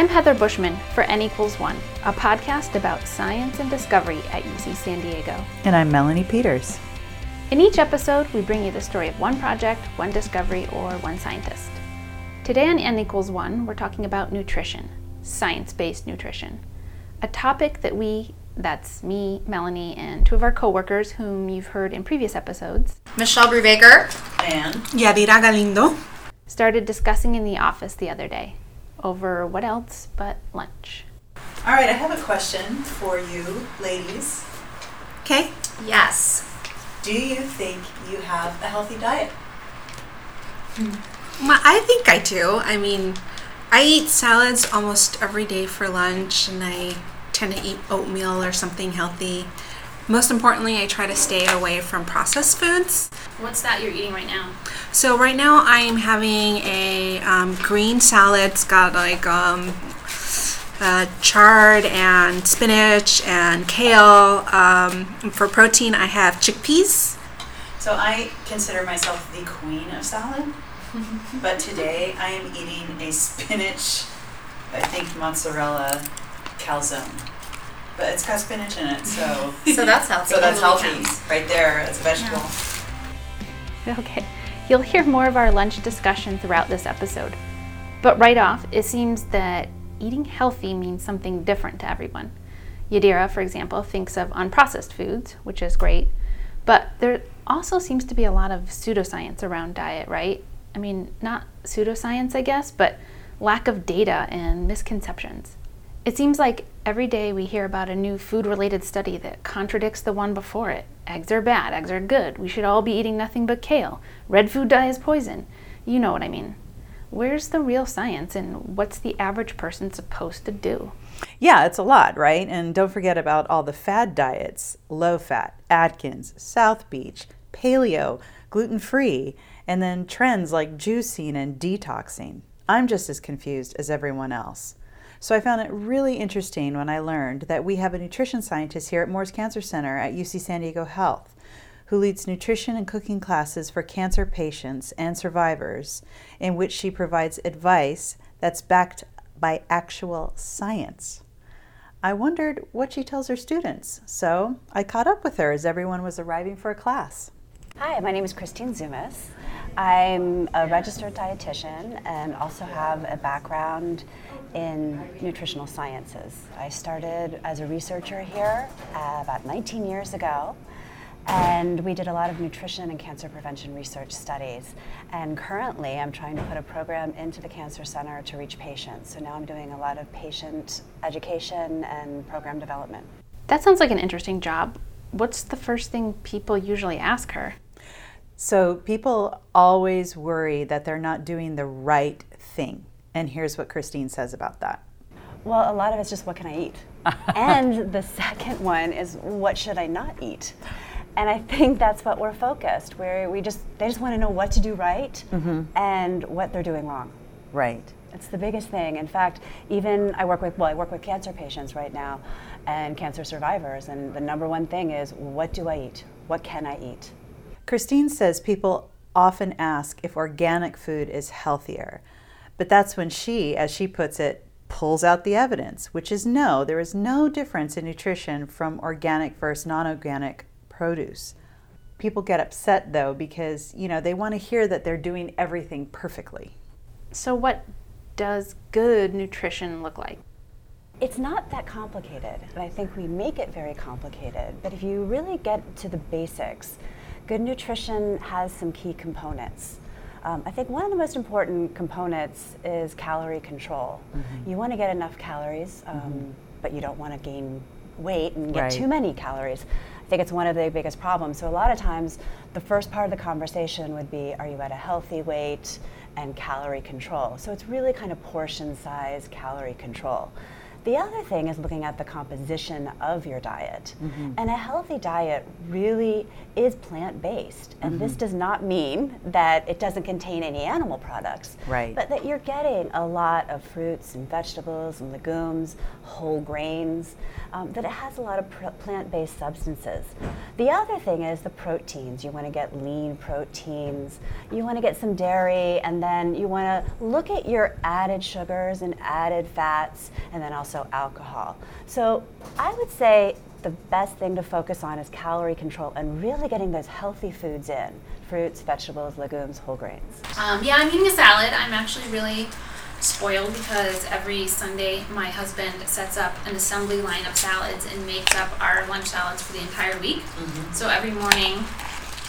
I'm Heather Buschman for N equals one, a podcast about science and discovery at UC San Diego. And I'm Melanie Peters. In each episode, we bring you the story of one project, one discovery, or one scientist. Today on N equals one, we're talking about nutrition, science based nutrition, a topic that we that's me, Melanie, and two of our coworkers whom you've heard in previous episodes. Michelle Brubaker and Yadira Galindo started discussing in the office the other day over what else but lunch. All right, I have a question for you, ladies. Okay. Yes. Do you think you have a healthy diet? Hmm. Well, I think I do. I mean, I eat salads almost every day for lunch, and I tend to eat oatmeal or something healthy. Most importantly, I try to stay away from processed foods. What's that you're eating right now? So right now I am having a um, green salad. It's got like um, uh, chard and spinach and kale. Um, for protein, I have chickpeas. So I consider myself the queen of salad, but today I am eating a spinach, I think mozzarella calzone. But it's got spinach in it, so So that's healthy. so that's healthy right there. It's a vegetable. Okay, you'll hear more of our lunch discussion throughout this episode. But right off, it seems that eating healthy means something different to everyone. Yadira, for example, thinks of unprocessed foods, which is great, but there also seems to be a lot of pseudoscience around diet, right? I mean, not pseudoscience, I guess, but lack of data and misconceptions. It seems like every day we hear about a new food related study that contradicts the one before it. Eggs are bad, eggs are good, we should all be eating nothing but kale, red food dye is poison. You know what I mean. Where's the real science and what's the average person supposed to do? Yeah, it's a lot, right? And don't forget about all the fad diets low fat, Atkins, South Beach, paleo, gluten free, and then trends like juicing and detoxing. I'm just as confused as everyone else. So I found it really interesting when I learned that we have a nutrition scientist here at Moores Cancer Center at UC San Diego Health who leads nutrition and cooking classes for cancer patients and survivors, in which she provides advice that's backed by actual science. I wondered what she tells her students, so I caught up with her as everyone was arriving for a class. Hi, my name is Christine Zumas. I'm a registered dietitian and also have a background in nutritional sciences. I started as a researcher here about 19 years ago, and we did a lot of nutrition and cancer prevention research studies. And currently, I'm trying to put a program into the Cancer Center to reach patients. So now I'm doing a lot of patient education and program development. That sounds like an interesting job. What's the first thing people usually ask her? So people always worry that they're not doing the right thing. And here's what Christine says about that. Well, a lot of it's just what can I eat? and the second one is what should I not eat? And I think that's what we're focused, where we just they just want to know what to do right mm-hmm. and what they're doing wrong. Right. It's the biggest thing. In fact, even I work with well, I work with cancer patients right now and cancer survivors, and the number one thing is what do I eat? What can I eat? Christine says people often ask if organic food is healthier. But that's when she, as she puts it, pulls out the evidence, which is no, there is no difference in nutrition from organic versus non organic produce. People get upset though because, you know, they want to hear that they're doing everything perfectly. So, what does good nutrition look like? It's not that complicated, and I think we make it very complicated. But if you really get to the basics, good nutrition has some key components. Um, I think one of the most important components is calorie control. You want to get enough calories, um, but you don't want to gain weight and get Right. too many calories. I think it's one of the biggest problems. So, a lot of times, the first part of the conversation would be Are you at a healthy weight? and calorie control. So, it's really kind of portion size calorie control. The other thing is looking at the composition of your diet. And a healthy diet really is plant based. And this does not mean that it doesn't contain any animal products, Right. but that you're getting a lot of fruits and vegetables and legumes, whole grains, um, that it has a lot of pr- plant based substances. The other thing is the proteins. You want to get lean proteins, you want to get some dairy, and then you want to look at your added sugars and added fats, and then also alcohol. So I would say the best thing to focus on is calorie control and really getting those healthy foods in fruits, vegetables, legumes, whole grains. Um, yeah, I'm eating a salad. I'm actually really spoiled because every Sunday my husband sets up an assembly line of salads and makes up our lunch salads for the entire week. So every morning,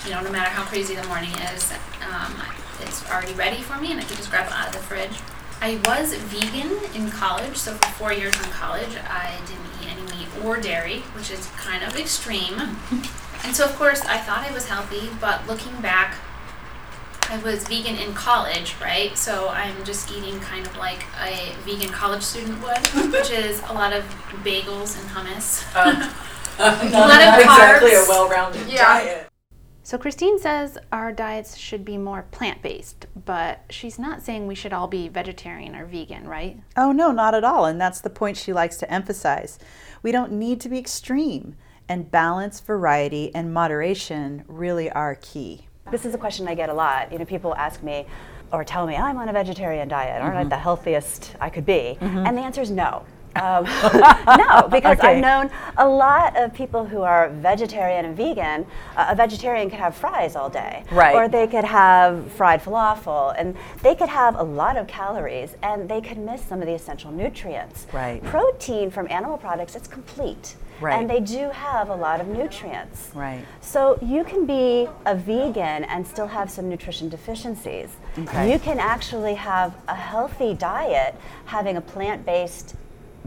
you know, no matter how crazy the morning is, um, it's already ready for me and I can just grab it out of the fridge. I was vegan in college, so for four years in college, I didn't eat any meat or dairy, which is kind of extreme. And so, of course, I thought I was healthy, but looking back, I was vegan in college, right? So I'm just eating kind of like a vegan college student would, which is a lot of bagels and hummus. Oh. not, lot of exactly a well-rounded Yeah. diet. So Christine says our diets should be more plant-based, but she's not saying we should all be vegetarian or vegan, right? Oh, no, not at all. And that's the point she likes to emphasize. We don't need to be extreme, and balance, variety, and moderation really are key. This is a question I get a lot. You know, people ask me or tell me, I'm on a vegetarian diet. Aren't I mm-hmm. the healthiest I could be? Mm-hmm. And the answer is no. Um, no, because Okay. I've known a lot of people who are vegetarian and vegan. Uh, a vegetarian could have fries all day, Right. Or they could have fried falafel, and they could have a lot of calories, and they could miss some of the essential nutrients. Right. Protein from animal products, it's complete, Right. and they do have a lot of nutrients. Right. So you can be a vegan and still have some nutrition deficiencies. Okay. You can actually have a healthy diet, having a plant-based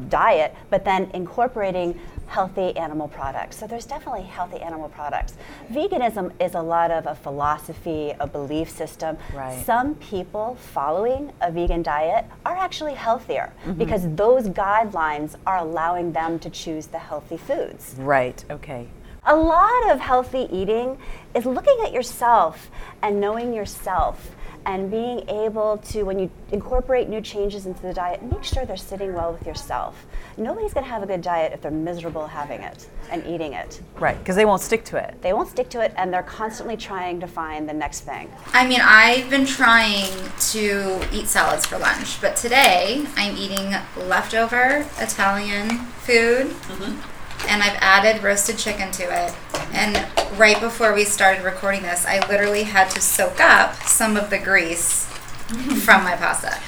diet, but then incorporating healthy animal products. So there's definitely healthy animal products. Veganism is a lot of a philosophy, a belief system. Right. Some people following a vegan diet are actually healthier mm-hmm. because those guidelines are allowing them to choose the healthy foods. Right. Okay. A lot of healthy eating is looking at yourself and knowing yourself and being able to, when you incorporate new changes into the diet, make sure they're sitting well with yourself. Nobody's going to have a good diet if they're miserable having it and eating it. Right. Because they won't stick to it. They won't stick to it and they're constantly trying to find the next thing. I mean, I've been trying to eat salads for lunch, but today I'm eating leftover Italian food mm-hmm. And I've added roasted chicken to it. And right before we started recording this, I literally had to soak up some of the grease from my pasta.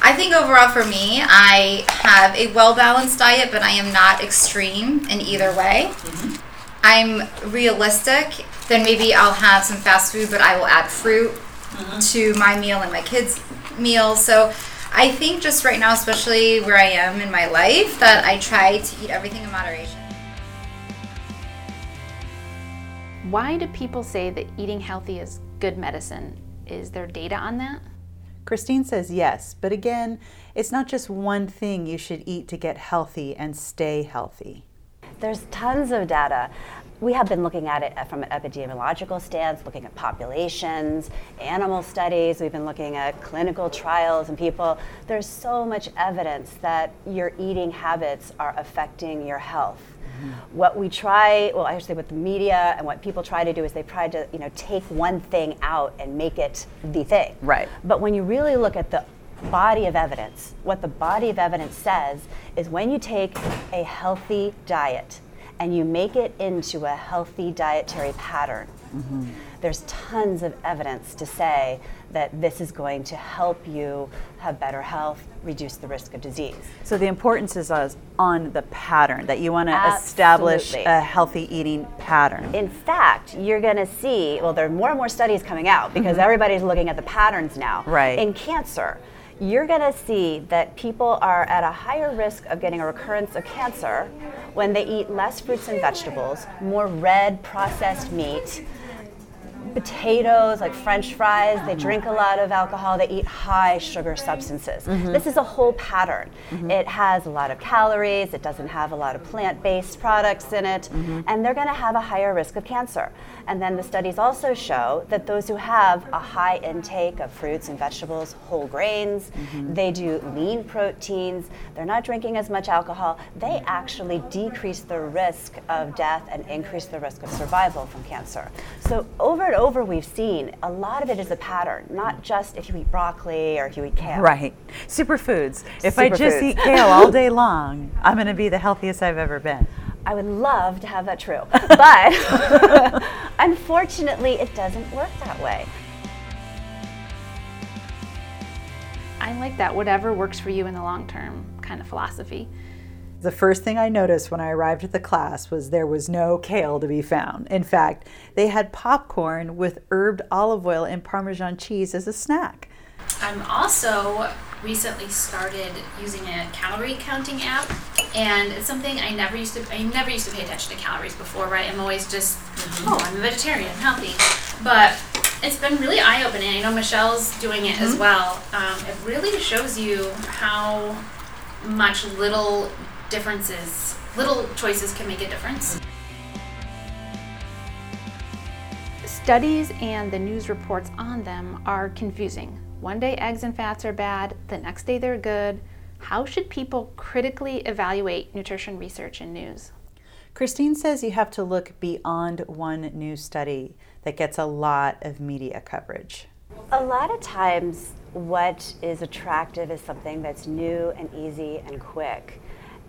I think overall for me, I have a well balanced diet, but I am not extreme in either way. Mm-hmm. I'm realistic, then maybe I'll have some fast food, but I will add fruit mm-hmm. to my meal and my kids' meals. So I think just right now, especially where I am in my life, that I try to eat everything in moderation. Why do people say that eating healthy is good medicine? Is there data on that? Christine says yes, but again, it's not just one thing you should eat to get healthy and stay healthy. There's tons of data. We have been looking at it from an epidemiological stance, looking at populations, animal studies. We've been looking at clinical trials and people. There's so much evidence that your eating habits are affecting your health. What we try, well, actually, what the media and what people try to do is they try to, you know, take one thing out and make it the thing. Right. But when you really look at the body of evidence, what the body of evidence says is when you take a healthy diet and you make it into a healthy dietary pattern, mm-hmm. There's tons of evidence to say that this is going to help you have better health, reduce the risk of disease. So the importance is on the pattern that you want to establish a healthy eating pattern. In fact, you're going to see, well, there are more and more studies coming out because mm-hmm. everybody's looking at the patterns now. Right. In cancer, you're going to see that people are at a higher risk of getting a recurrence of cancer when they eat less fruits and vegetables, more red processed meat, potatoes, like French fries. They drink a lot of alcohol. They eat high sugar substances. Mm-hmm. This is a whole pattern. Mm-hmm. It has a lot of calories. It doesn't have a lot of plant-based products in it, mm-hmm. and they're going to have a higher risk of cancer. And then the studies also show that those who have a high intake of fruits and vegetables, whole grains, they do lean proteins, they're not drinking as much alcohol, they actually decrease the risk of death and increase the risk of survival from cancer. So over and over we've seen a lot of it is a pattern, not just if you eat broccoli or if you eat kale. Right. Superfoods. If I just Superfoods. eat kale all day long, I'm going to be the healthiest I've ever been. I would love to have that true. But unfortunately, it doesn't work that way. I like that whatever works for you in the long term kind of philosophy. The first thing I noticed when I arrived at the class was there was no kale to be found. In fact, they had popcorn with herbed olive oil and Parmesan cheese as a snack. I'm also recently started using a calorie counting app, and it's something I never used to. I never used to pay attention to calories before, right? I'm always just, oh, I'm a vegetarian, healthy, but it's been really eye opening. I know Michelle's doing it as well. Um, it really shows you how much little differences, little choices can make a difference. Studies and the news reports on them are confusing. One day eggs and fats are bad, the next day they're good. How should people critically evaluate nutrition research and news? Christine says you have to look beyond one new study that gets a lot of media coverage. A lot of times, what is attractive is something that's new and easy and quick.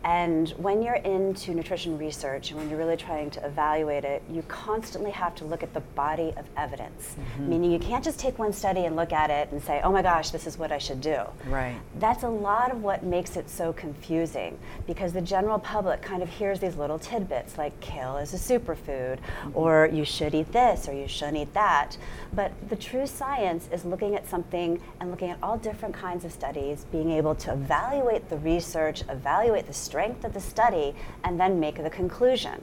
And when you're into nutrition research and when you're really trying to evaluate it, you constantly have to look at the body of evidence. Mm-hmm. Meaning, you can't just take one study and look at it and say, oh my gosh, this is what I should do. Right. That's a lot of what makes it so confusing because the general public kind of hears these little tidbits like kale is a superfood, mm-hmm. or you should eat this, or you shouldn't eat that. But the true science is looking at something and looking at all different kinds of studies, being able to evaluate the research, evaluate the strength of the study, and then make the conclusion.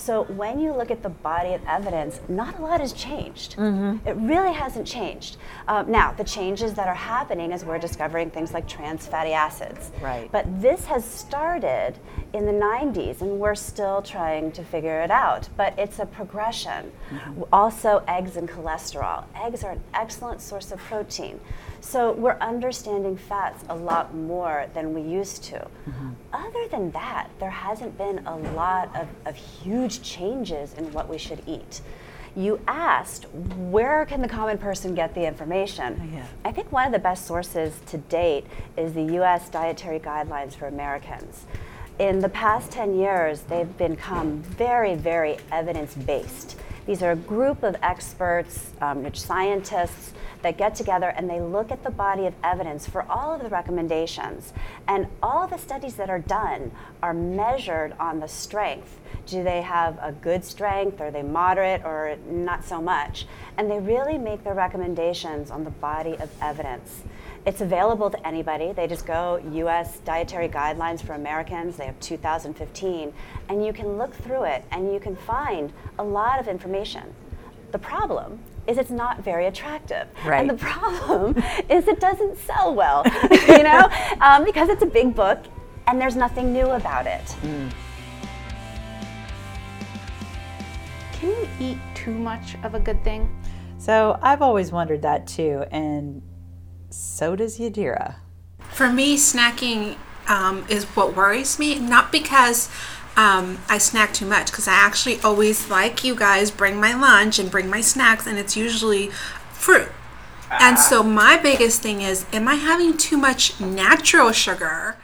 So when you look at the body of evidence, not a lot has changed. Mm-hmm. It really hasn't changed. Um, now, the changes that are happening is we're discovering things like trans fatty acids. Right. But this has started in the 90s, and we're still trying to figure it out. But it's a progression. Mm-hmm. Also, eggs and cholesterol. Eggs are an excellent source of protein. So we're understanding fats a lot more than we used to. Mm-hmm. Other than that, there hasn't been a lot of, of huge changes in what we should eat. You asked, where can the common person get the information? Oh, yeah. I think one of the best sources to date is the US Dietary Guidelines for Americans. In the past 10 years, they've become very, very evidence based. These are a group of experts, um, which scientists, that get together and they look at the body of evidence for all of the recommendations. And all the studies that are done are measured on the strength. Do they have a good strength? Are they moderate or not so much? And they really make their recommendations on the body of evidence. It's available to anybody. They just go US Dietary Guidelines for Americans. They have 2015. And you can look through it and you can find a lot of information. The problem is it's not very attractive. Right. And the problem is it doesn't sell well, you know, um, because it's a big book and there's nothing new about it. Can you eat too much of a good thing? So I've always wondered that too, and so does Yadira. For me, snacking um, is what worries me, not because um, I snack too much, because I actually always, like you guys, bring my lunch and bring my snacks, and it's usually fruit. And so my biggest thing is, am I having too much natural sugar?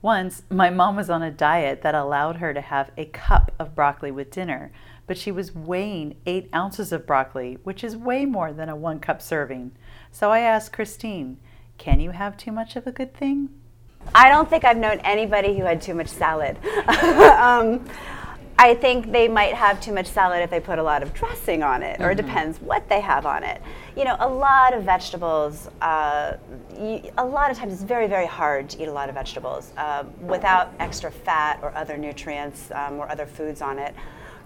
Once, my mom was on a diet that allowed her to have a cup of broccoli with dinner, but she was weighing eight ounces of broccoli, which is way more than a one cup serving. So I asked Christine, can you have too much of a good thing? I don't think I've known anybody who had too much salad. um, I think they might have too much salad if they put a lot of dressing on it, or it depends what they have on it. You know, a lot of vegetables, uh, y a lot of times it's very, very hard to eat a lot of vegetables uh, without extra fat or other nutrients um, or other foods on it.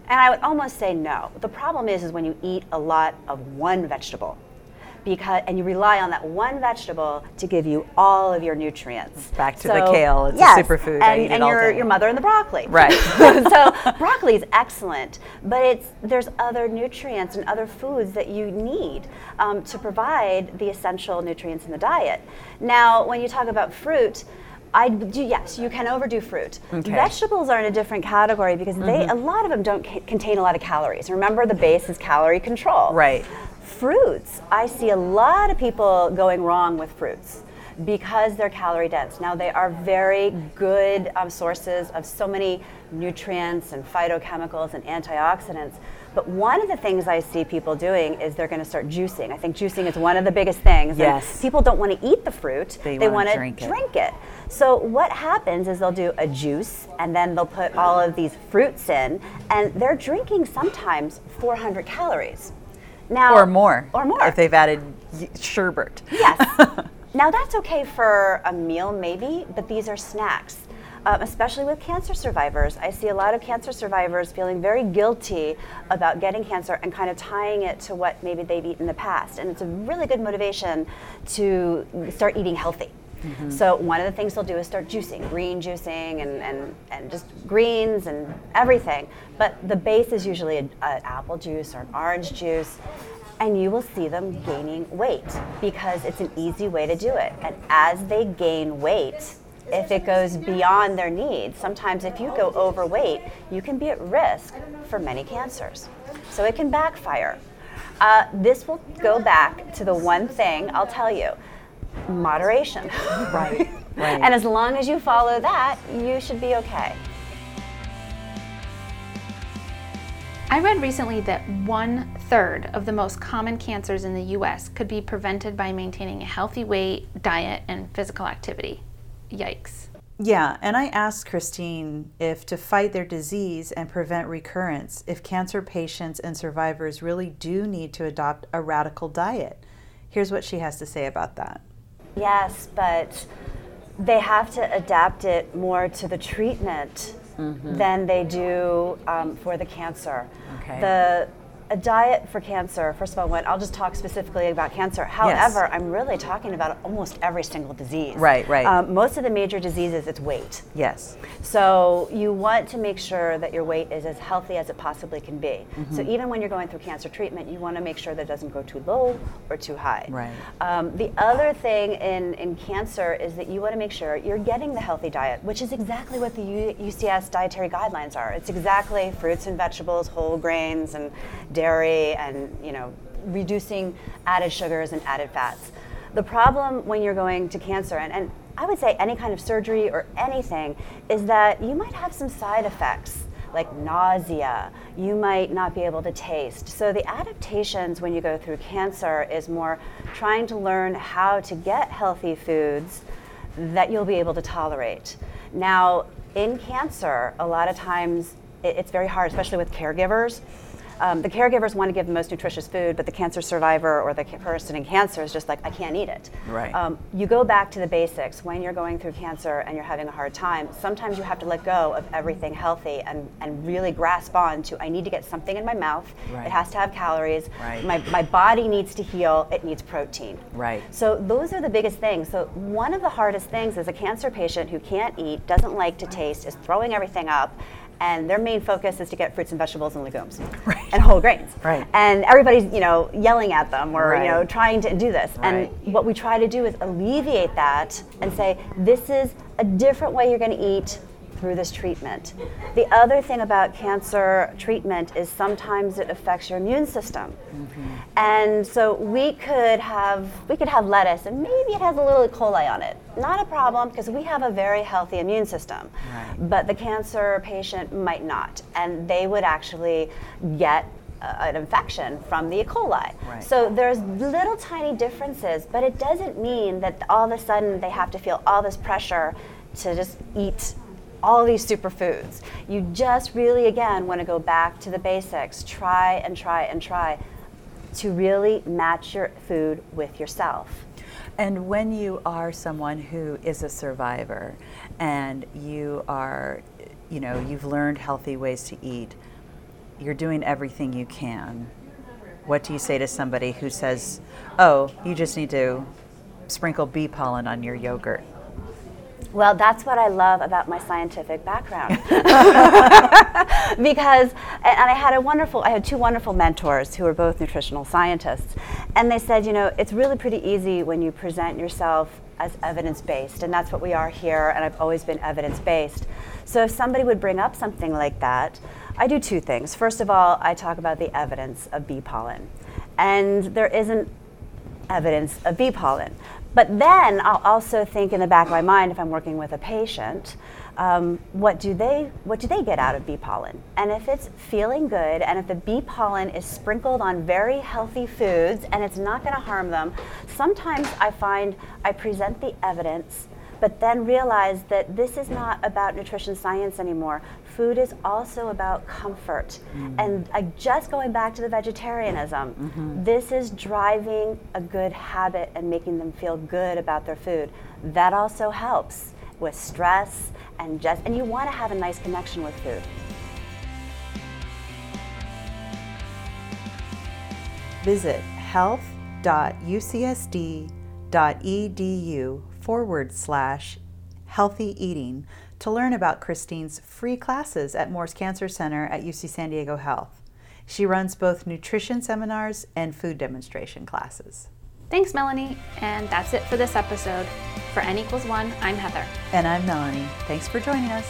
And I would almost say no. The problem is, is when you eat a lot of one vegetable, because and you rely on that one vegetable to give you all of your nutrients. Back to the kale, it's a yes, superfood, I And, and all your your mother and the broccoli. Right. so broccoli is excellent, but it's there's other nutrients and other foods that you need um, to provide the essential nutrients in the diet. Now, when you talk about fruit. I do yes, you can overdo fruit. Okay. Vegetables are in a different category because they a lot of them don't c- contain a lot of calories. Remember, the base is calorie control. Right. Fruits, I see a lot of people going wrong with fruits because they're calorie dense. Now, they are very good um, sources of so many nutrients and phytochemicals and antioxidants. But one of the things I see people doing is they're going to start juicing. I think juicing is one of the biggest things. And Yes. people don't want to eat the fruit, They they want to drink it. drink it. So what happens is they'll do a juice and then they'll put all of these fruits in and they're drinking sometimes 400 calories. Now Or more. Or more. If they've added sherbet. Yes. now that's okay for a meal, maybe, but these are snacks. Um, especially with cancer survivors, I see a lot of cancer survivors feeling very guilty about getting cancer and kind of tying it to what maybe they've eaten in the past. And it's a really good motivation to start eating healthy. So one of the things they'll do is start juicing, green juicing, and, and, and just greens and everything. But the base is usually an apple juice or an orange juice and you will see them gaining weight because it's an easy way to do it. And as they gain weight, if it goes beyond their needs, sometimes if you go overweight, you can be at risk for many cancers. So it can backfire. Uh, this will go back to the one thing I'll tell you moderation. Right. Right. And as long as you follow that, you should be okay. I read recently that one third of the most common cancers in the US could be prevented by maintaining a healthy weight, diet, and physical activity. Yikes. Yeah, and I asked Christine if to fight their disease and prevent recurrence, if cancer patients and survivors really do need to adopt a radical diet. Here's what she has to say about that. Yes, but they have to adapt it more to the treatment than they do um, for the cancer. Okay. The a diet for cancer, first of all, when I'll just talk specifically about cancer. However, I'm really talking about almost every single disease. Right, right. Um, most of the major diseases, it's weight. Yes. So you want to make sure that your weight is as healthy as it possibly can be. So Mm-hmm. even when you're going through cancer treatment, you want to make sure that it doesn't go too low or too high. Right. Um, the other thing in, in cancer is that you want to make sure you're getting the healthy diet, which is exactly what the U- UCS dietary guidelines are. It's exactly fruits and vegetables, whole grains, and dairy, and you know, reducing added sugars and added fats. The problem when you're going to cancer, and, and I would say any kind of surgery or anything, is that you might have some side effects like nausea, you might not be able to taste. So the adaptations when you go through cancer is more trying to learn how to get healthy foods that you'll be able to tolerate. Now, in cancer, a lot of times it's very hard, especially with caregivers. Um, the caregivers want to give the most nutritious food, but the cancer survivor or the person in cancer is just like, I can't eat it. Right. Um, you go back to the basics. When you're going through cancer and you're having a hard time, sometimes you have to let go of everything healthy and, and really grasp on to, I need to get something in my mouth. Right. It has to have calories. Right. My, my body needs to heal. It needs protein. Right. So those are the biggest things. So one of the hardest things is a cancer patient who can't eat, doesn't like to taste, is throwing everything up, and their main focus is to get fruits and vegetables and legumes Right. and whole grains. Right. And everybody's, you know, yelling at them or you know trying to do this. Right. And what we try to do is alleviate that and say this is a different way you're going to eat through this treatment. The other thing about cancer treatment is sometimes it affects your immune system. Mm-hmm. And so we could have we could have lettuce and maybe it has a little E. coli on it. Not a problem because we have a very healthy immune system. Right. But the cancer patient might not and they would actually get an infection from the E. coli. Right. So there's little tiny differences, but it doesn't mean that all of a sudden they have to feel all this pressure to just eat all these superfoods. You just really, again, want to go back to the basics. Try and try and try to really match your food with yourself. And when you are someone who is a survivor and you are, you know, you've learned healthy ways to eat, you're doing everything you can. What do you say to somebody who says, "Oh, you just need to sprinkle bee pollen on your yogurt"? Well, that's what I love about my scientific background. because, and I had a wonderful, I had two wonderful mentors who were both nutritional scientists. And they said, you know, it's really pretty easy when you present yourself as evidence based. And that's what we are here. And I've always been evidence based. So if somebody would bring up something like that, I do two things. First of all, I talk about the evidence of bee pollen. And there isn't evidence of bee pollen. But then I'll also think in the back of my mind if I'm working with a patient, um, what do they what do they get out of bee pollen? And if it's feeling good, and if the bee pollen is sprinkled on very healthy foods and it's not going to harm them, sometimes I find I present the evidence but then realize that this is not about nutrition science anymore. Food is also about comfort. Mm. And uh, just going back to the vegetarianism, mm-hmm. this is driving a good habit and making them feel good about their food. That also helps with stress and just, and you want to have a nice connection with food. Visit health.ucsd.edu forward slash healthy eating to learn about Christine's free classes at Moores Cancer Center at UC San Diego Health. She runs both nutrition seminars and food demonstration classes. Thanks, Melanie. And that's it for this episode. For N equals one, I'm Heather. And I'm Melanie. Thanks for joining us.